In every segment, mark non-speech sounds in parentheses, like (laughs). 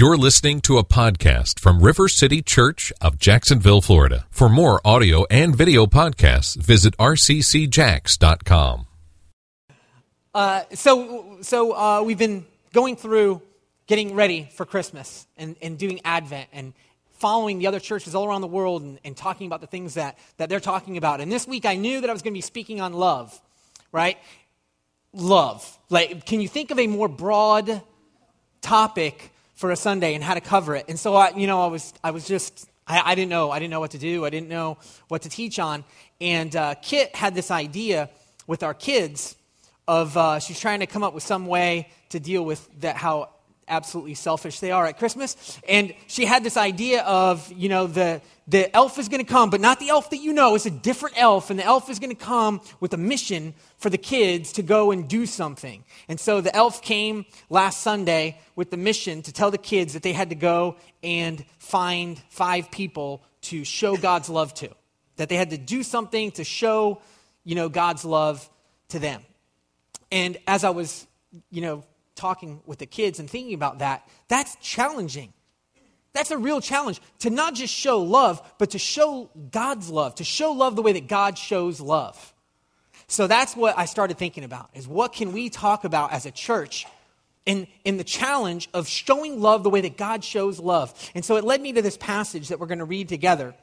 You're listening to a podcast from River City Church of Jacksonville, Florida. For more audio and video podcasts, visit rccjacks.com. Uh, so, so uh, we've been going through getting ready for Christmas and, and doing Advent and following the other churches all around the world and, and talking about the things that, that they're talking about. And this week I knew that I was going to be speaking on love, right? Love. Like, can you think of a more broad topic for a Sunday and how to cover it? And so I, you know, I was, I was just, I, I didn't know. I didn't know what to do. I didn't know what to teach on. And uh, Kit had this idea with our kids of uh, she's trying to come up with some way to deal with that how absolutely selfish they are at Christmas. And she had this idea of, you know, the, the elf is going to come, but not the elf that you know. It's a different elf, and the elf is going to come with a mission for the kids to go and do something. And so the elf came last Sunday with the mission to tell the kids that they had to go and find five people to show God's love to, that they had to do something to show, you know, God's love to them. And as I was, you know, talking with the kids and thinking about that, that's challenging. That's a real challenge to not just show love, but to show God's love, to show love the way that God shows love. So that's what I started thinking about is what can we talk about as a church in, in the challenge of showing love the way that God shows love. And so it led me to this passage that we're going to read together.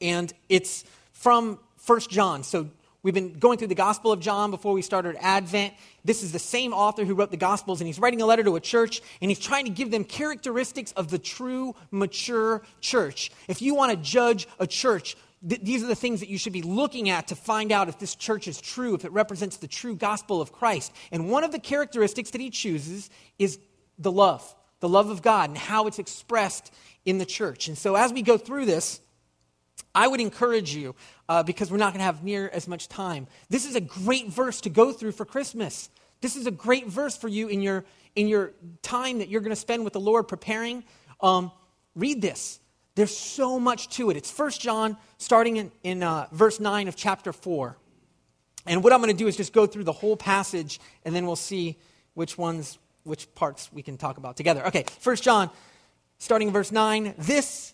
And it's from First John. So We've been going through the Gospel of John before we started Advent. This is the same author who wrote the Gospels, and he's writing a letter to a church, and he's trying to give them characteristics of the true, mature church. If you want to judge a church, th- these are the things that you should be looking at to find out if this church is true, if it represents the true gospel of Christ. And one of the characteristics that he chooses is the love, the love of God, and how it's expressed in the church. And so as we go through this, I would encourage you, uh, because we're not going to have near as much time. This is a great verse to go through for Christmas. This is a great verse for you in your, in your time that you're going to spend with the Lord preparing. Um, read this. There's so much to it. It's First John, starting in, in uh, verse 9 of chapter 4. And what I'm going to do is just go through the whole passage, and then we'll see which ones, which parts we can talk about together. Okay, First John, starting in verse 9. This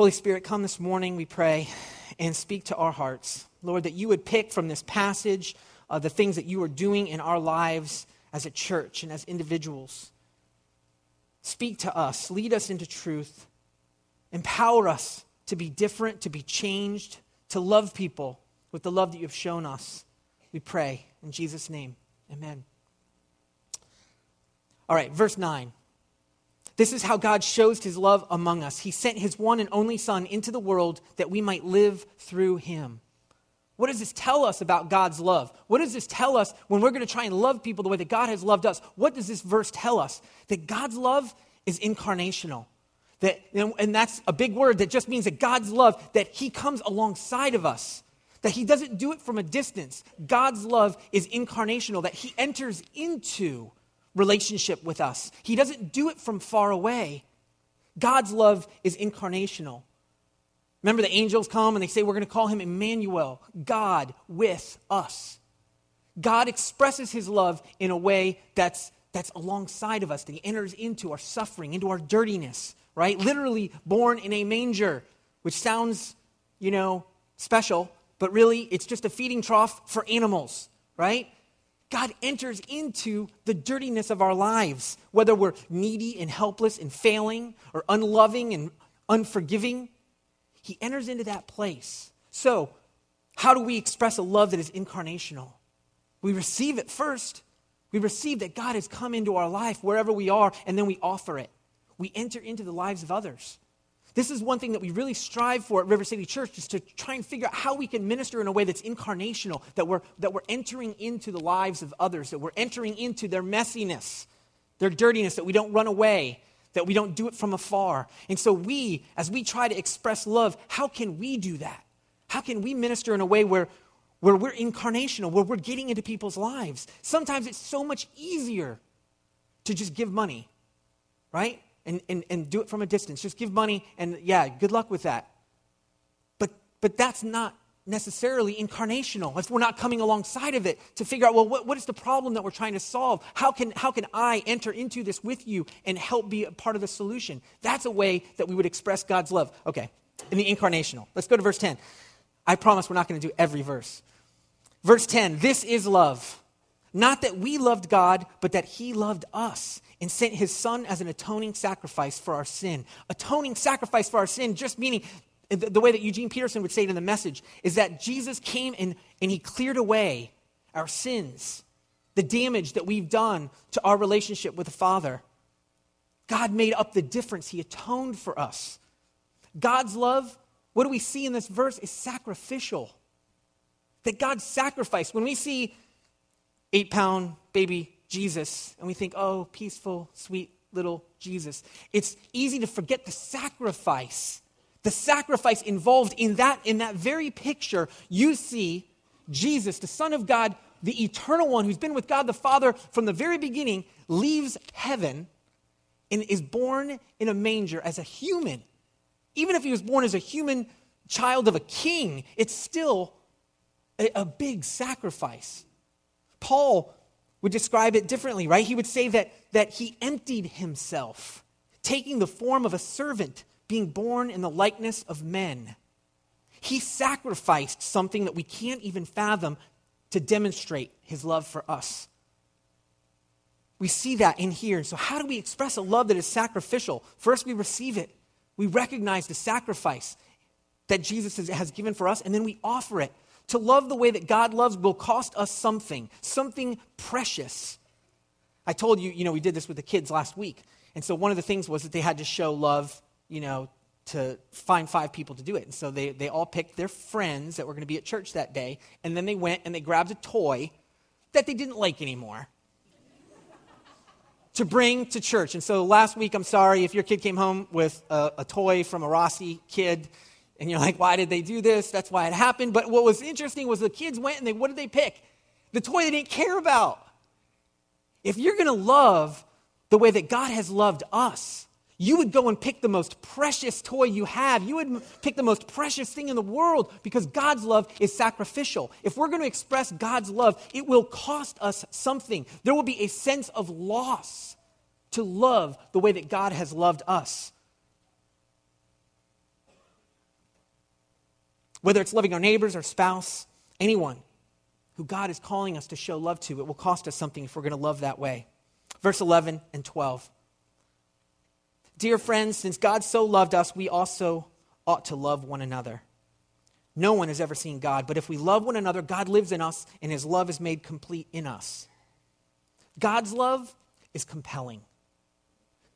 Holy Spirit, come this morning, we pray, and speak to our hearts. Lord, that you would pick from this passage uh, the things that you are doing in our lives as a church and as individuals. Speak to us, lead us into truth, empower us to be different, to be changed, to love people with the love that you have shown us. We pray in Jesus' name. Amen. All right, verse 9. This is how God shows his love among us. He sent his one and only Son into the world that we might live through him. What does this tell us about God's love? What does this tell us when we're going to try and love people the way that God has loved us? What does this verse tell us? That God's love is incarnational. That, and that's a big word that just means that God's love, that He comes alongside of us, that He doesn't do it from a distance. God's love is incarnational, that He enters into relationship with us. He doesn't do it from far away. God's love is incarnational. Remember, the angels come and they say, We're going to call him Emmanuel, God with us. God expresses his love in a way that's, that's alongside of us, that he enters into our suffering, into our dirtiness, right? Literally born in a manger, which sounds, you know, special, but really it's just a feeding trough for animals, right? God enters into the dirtiness of our lives, whether we're needy and helpless and failing, or unloving and unforgiving. He enters into that place. So, how do we express a love that is incarnational? We receive it first. We receive that God has come into our life wherever we are, and then we offer it. We enter into the lives of others. This is one thing that we really strive for at River City Church is to try and figure out how we can minister in a way that's incarnational, that we're, that we're entering into the lives of others, that we're entering into their messiness, their dirtiness, that we don't run away, that we don't do it from afar. And so, we, as we try to express love, how can we do that? How can we minister in a way where, where we're incarnational, where we're getting into people's lives? Sometimes it's so much easier to just give money, right? And, and, and do it from a distance. Just give money, and yeah, good luck with that. But, but that's not necessarily incarnational. If we're not coming alongside of it to figure out well what, what is the problem that we're trying to solve? How can how can i enter into this with you and help be a part of the solution? That's a way that we would express god's love. Okay in the incarnational. Let's go to verse 10 i promise we're not going to do every verse. Verse 10 this is love not that we loved god but that he loved us and sent his son as an atoning sacrifice for our sin atoning sacrifice for our sin just meaning the way that Eugene Peterson would say it in the message is that Jesus came and, and he cleared away our sins, the damage that we've done to our relationship with the Father. God made up the difference, he atoned for us. God's love, what do we see in this verse, is sacrificial. That God sacrificed. When we see eight pound baby Jesus and we think, oh, peaceful, sweet little Jesus, it's easy to forget the sacrifice the sacrifice involved in that, in that very picture, you see Jesus, the Son of God, the eternal one who's been with God the Father from the very beginning, leaves heaven and is born in a manger as a human. Even if he was born as a human child of a king, it's still a, a big sacrifice. Paul would describe it differently, right? He would say that, that he emptied himself, taking the form of a servant being born in the likeness of men. He sacrificed something that we can't even fathom to demonstrate his love for us. We see that in here. So, how do we express a love that is sacrificial? First, we receive it. We recognize the sacrifice that Jesus has given for us, and then we offer it. To love the way that God loves will cost us something, something precious. I told you, you know, we did this with the kids last week. And so one of the things was that they had to show love you know, to find five people to do it. And so they, they all picked their friends that were going to be at church that day, and then they went and they grabbed a toy that they didn't like anymore to bring to church. And so last week, I'm sorry if your kid came home with a, a toy from a Rossi kid, and you're like, why did they do this? That's why it happened. But what was interesting was the kids went and they, what did they pick? The toy they didn't care about. If you're going to love the way that God has loved us, you would go and pick the most precious toy you have. You would pick the most precious thing in the world because God's love is sacrificial. If we're going to express God's love, it will cost us something. There will be a sense of loss to love the way that God has loved us. Whether it's loving our neighbors, our spouse, anyone who God is calling us to show love to, it will cost us something if we're going to love that way. Verse 11 and 12. Dear friends, since God so loved us, we also ought to love one another. No one has ever seen God, but if we love one another, God lives in us and his love is made complete in us. God's love is compelling.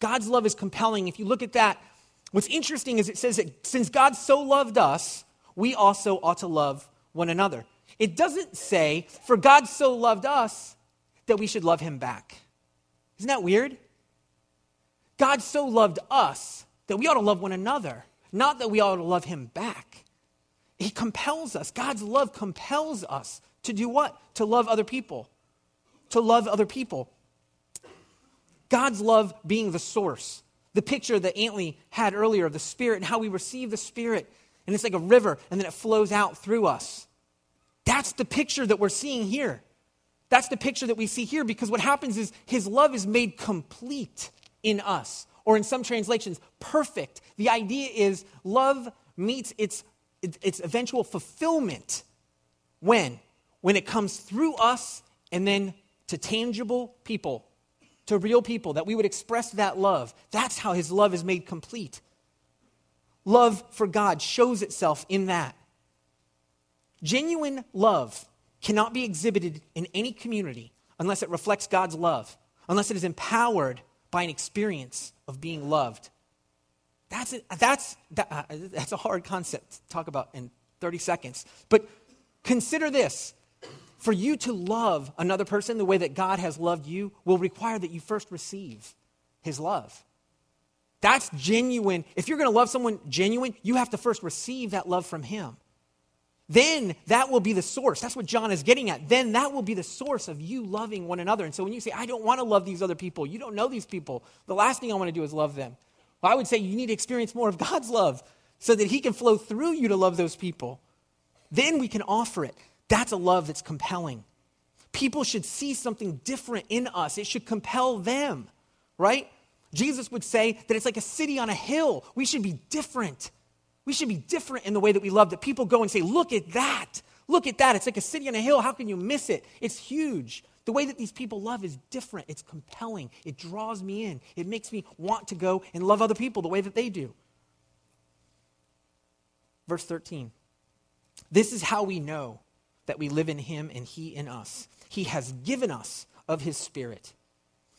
God's love is compelling. If you look at that, what's interesting is it says that since God so loved us, we also ought to love one another. It doesn't say, for God so loved us, that we should love him back. Isn't that weird? God so loved us that we ought to love one another, not that we ought to love him back. He compels us. God's love compels us to do what? To love other people. To love other people. God's love being the source. The picture that Antley had earlier of the Spirit and how we receive the Spirit. And it's like a river, and then it flows out through us. That's the picture that we're seeing here. That's the picture that we see here because what happens is his love is made complete in us, or in some translations, perfect. The idea is love meets its, its eventual fulfillment when? When it comes through us and then to tangible people, to real people, that we would express that love. That's how his love is made complete. Love for God shows itself in that. Genuine love cannot be exhibited in any community unless it reflects God's love, unless it is empowered by an experience of being loved. That's, a, that's, that, uh, that's a hard concept to talk about in 30 seconds. But consider this for you to love another person the way that God has loved you will require that you first receive his love. That's genuine. If you're going to love someone genuine, you have to first receive that love from him. Then that will be the source. That's what John is getting at. Then that will be the source of you loving one another. And so when you say, I don't want to love these other people, you don't know these people, the last thing I want to do is love them. Well, I would say you need to experience more of God's love so that he can flow through you to love those people. Then we can offer it. That's a love that's compelling. People should see something different in us, it should compel them, right? Jesus would say that it's like a city on a hill. We should be different. We should be different in the way that we love, that people go and say, Look at that. Look at that. It's like a city on a hill. How can you miss it? It's huge. The way that these people love is different. It's compelling. It draws me in. It makes me want to go and love other people the way that they do. Verse 13. This is how we know that we live in him and he in us. He has given us of his spirit.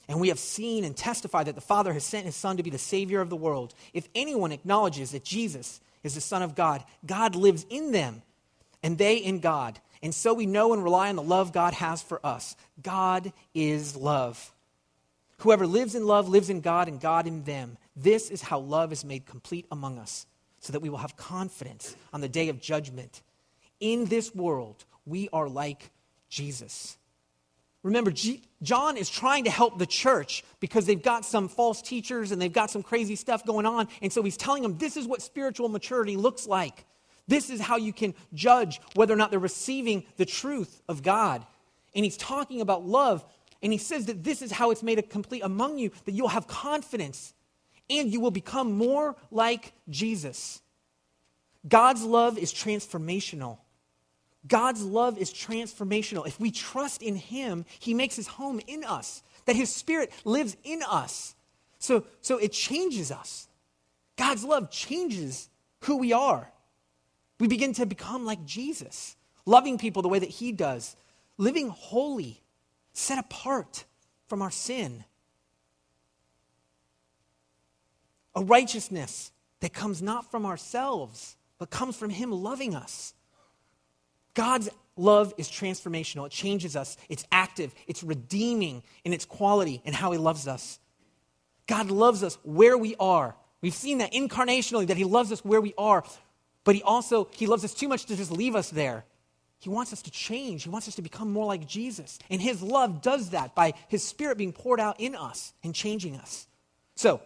And we have seen and testified that the Father has sent his Son to be the Savior of the world. If anyone acknowledges that Jesus is the Son of God, God lives in them, and they in God. And so we know and rely on the love God has for us. God is love. Whoever lives in love lives in God, and God in them. This is how love is made complete among us, so that we will have confidence on the day of judgment. In this world, we are like Jesus. Remember, G- John is trying to help the church because they've got some false teachers and they've got some crazy stuff going on. And so he's telling them this is what spiritual maturity looks like. This is how you can judge whether or not they're receiving the truth of God. And he's talking about love. And he says that this is how it's made a complete among you, that you'll have confidence and you will become more like Jesus. God's love is transformational. God's love is transformational. If we trust in Him, He makes His home in us, that His Spirit lives in us. So, so it changes us. God's love changes who we are. We begin to become like Jesus, loving people the way that He does, living holy, set apart from our sin. A righteousness that comes not from ourselves, but comes from Him loving us. God's love is transformational. It changes us. It's active. It's redeeming in its quality and how He loves us. God loves us where we are. We've seen that incarnationally, that He loves us where we are. But He also, He loves us too much to just leave us there. He wants us to change. He wants us to become more like Jesus. And His love does that by His Spirit being poured out in us and changing us. So,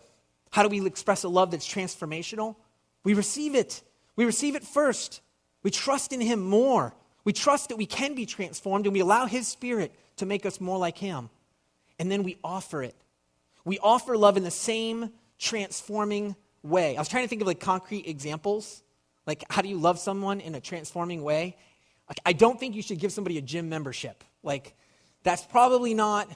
how do we express a love that's transformational? We receive it. We receive it first. We trust in Him more. We trust that we can be transformed and we allow His Spirit to make us more like Him. And then we offer it. We offer love in the same transforming way. I was trying to think of like concrete examples. Like, how do you love someone in a transforming way? Like, I don't think you should give somebody a gym membership. Like, that's probably not.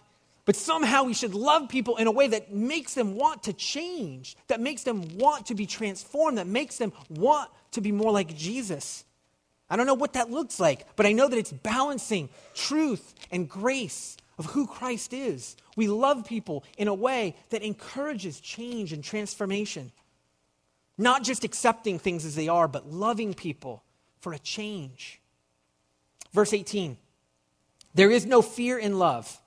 But somehow we should love people in a way that makes them want to change, that makes them want to be transformed, that makes them want to be more like Jesus. I don't know what that looks like, but I know that it's balancing truth and grace of who Christ is. We love people in a way that encourages change and transformation. Not just accepting things as they are, but loving people for a change. Verse 18 There is no fear in love,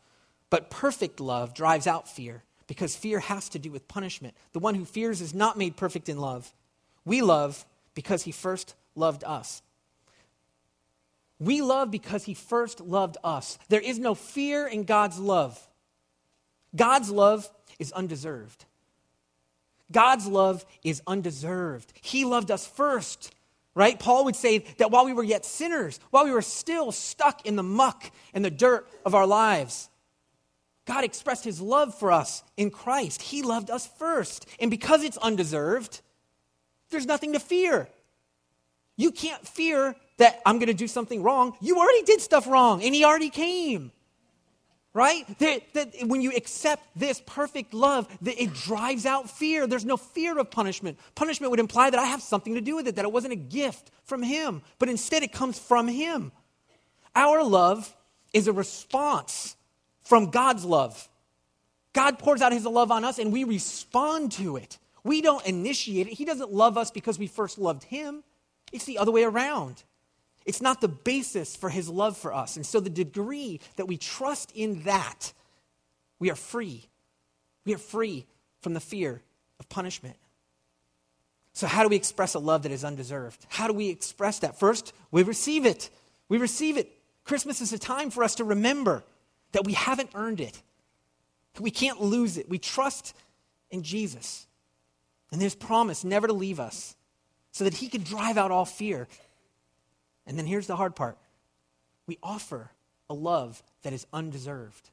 but perfect love drives out fear, because fear has to do with punishment. The one who fears is not made perfect in love. We love because he first loved us. We love because he first loved us. There is no fear in God's love. God's love is undeserved. God's love is undeserved. He loved us first. right? Paul would say that while we were yet sinners, while we were still stuck in the muck and the dirt of our lives, God expressed his love for us in Christ. He loved us first. And because it's undeserved, there's nothing to fear. You can't fear that I'm going to do something wrong. You already did stuff wrong, and he already came right? That, that when you accept this perfect love, that it drives out fear. There's no fear of punishment. Punishment would imply that I have something to do with it, that it wasn't a gift from Him, but instead it comes from Him. Our love is a response from God's love. God pours out His love on us, and we respond to it. We don't initiate it. He doesn't love us because we first loved Him, it's the other way around. It's not the basis for his love for us. And so, the degree that we trust in that, we are free. We are free from the fear of punishment. So, how do we express a love that is undeserved? How do we express that? First, we receive it. We receive it. Christmas is a time for us to remember that we haven't earned it, that we can't lose it. We trust in Jesus and his promise never to leave us so that he could drive out all fear. And then here's the hard part we offer a love that is undeserved.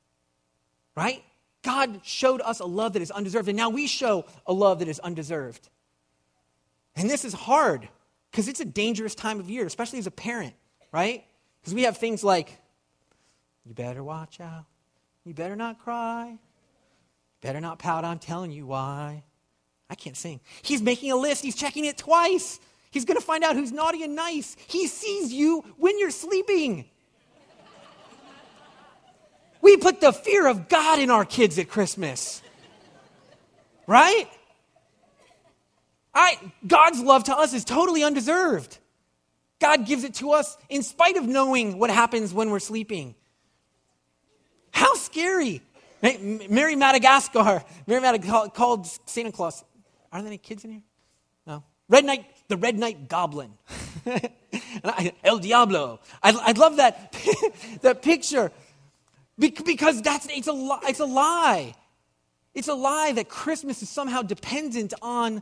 Right? God showed us a love that is undeserved, and now we show a love that is undeserved. And this is hard because it's a dangerous time of year, especially as a parent, right? Because we have things like, you better watch out, you better not cry, better not pout, I'm telling you why. I can't sing. He's making a list, he's checking it twice. He's going to find out who's naughty and nice. He sees you when you're sleeping. We put the fear of God in our kids at Christmas. Right? I, God's love to us is totally undeserved. God gives it to us in spite of knowing what happens when we're sleeping. How scary. Mary Madagascar, Mary Madagascar called Santa Claus. Are there any kids in here? No. Red Night the Red Knight Goblin. (laughs) El Diablo. I, I love that, (laughs) that picture because that's, it's, a, it's a lie. It's a lie that Christmas is somehow dependent on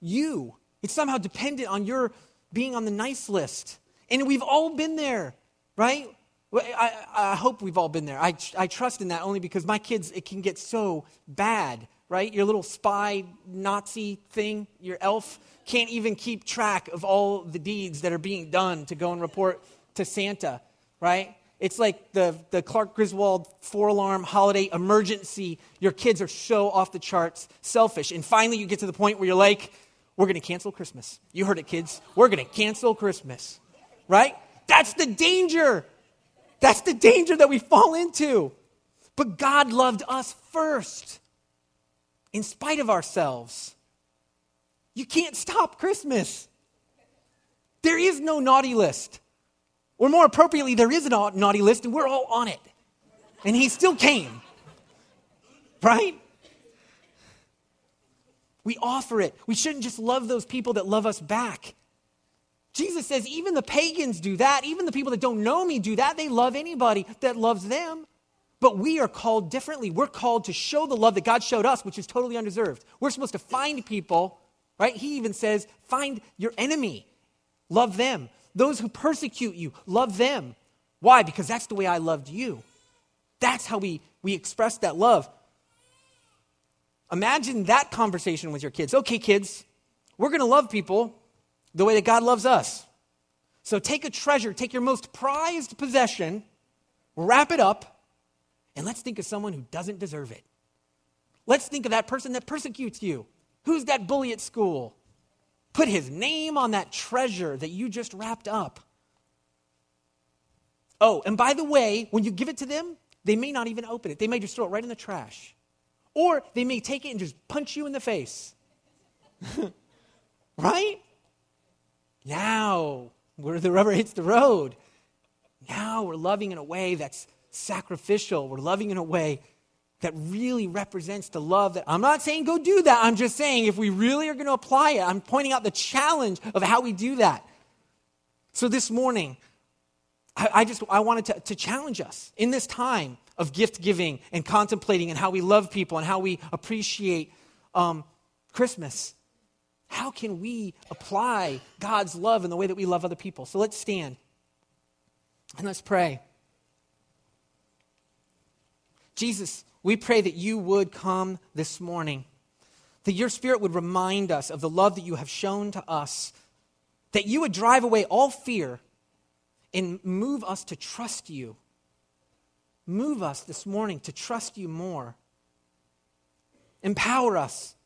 you. It's somehow dependent on your being on the nice list. And we've all been there, right? I, I hope we've all been there. I, I trust in that only because my kids, it can get so bad, right? Your little spy Nazi thing, your elf can't even keep track of all the deeds that are being done to go and report to Santa, right? It's like the, the Clark Griswold four alarm holiday emergency. Your kids are so off the charts selfish. And finally, you get to the point where you're like, we're going to cancel Christmas. You heard it, kids. We're going to cancel Christmas, right? That's the danger. That's the danger that we fall into. But God loved us first, in spite of ourselves. You can't stop Christmas. There is no naughty list. Or more appropriately, there is a naughty list, and we're all on it. And he still came. Right? We offer it. We shouldn't just love those people that love us back. Jesus says, even the pagans do that. Even the people that don't know me do that. They love anybody that loves them. But we are called differently. We're called to show the love that God showed us, which is totally undeserved. We're supposed to find people right? He even says, find your enemy, love them. Those who persecute you, love them. Why? Because that's the way I loved you. That's how we, we express that love. Imagine that conversation with your kids. Okay, kids, we're going to love people the way that God loves us. So take a treasure, take your most prized possession, wrap it up, and let's think of someone who doesn't deserve it. Let's think of that person that persecutes you. Who's that bully at school? Put his name on that treasure that you just wrapped up. Oh, and by the way, when you give it to them, they may not even open it. They may just throw it right in the trash. Or they may take it and just punch you in the face. (laughs) right? Now, where the rubber hits the road, now we're loving in a way that's sacrificial. We're loving in a way that really represents the love that I'm not saying go do that. I'm just saying if we really are going to apply it, I'm pointing out the challenge of how we do that. So this morning, I, I just I wanted to, to challenge us in this time of gift giving and contemplating and how we love people and how we appreciate um, Christmas. how can we apply God's love in the way that we love other people? So let's stand and let's pray. Jesus, we pray that you would come this morning, that your spirit would remind us of the love that you have shown to us, that you would drive away all fear and move us to trust you. Move us this morning to trust you more. Empower us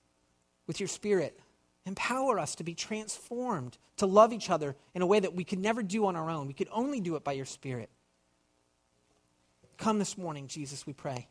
with your spirit. Empower us to be transformed, to love each other in a way that we could never do on our own. We could only do it by your spirit. Come this morning, Jesus, we pray.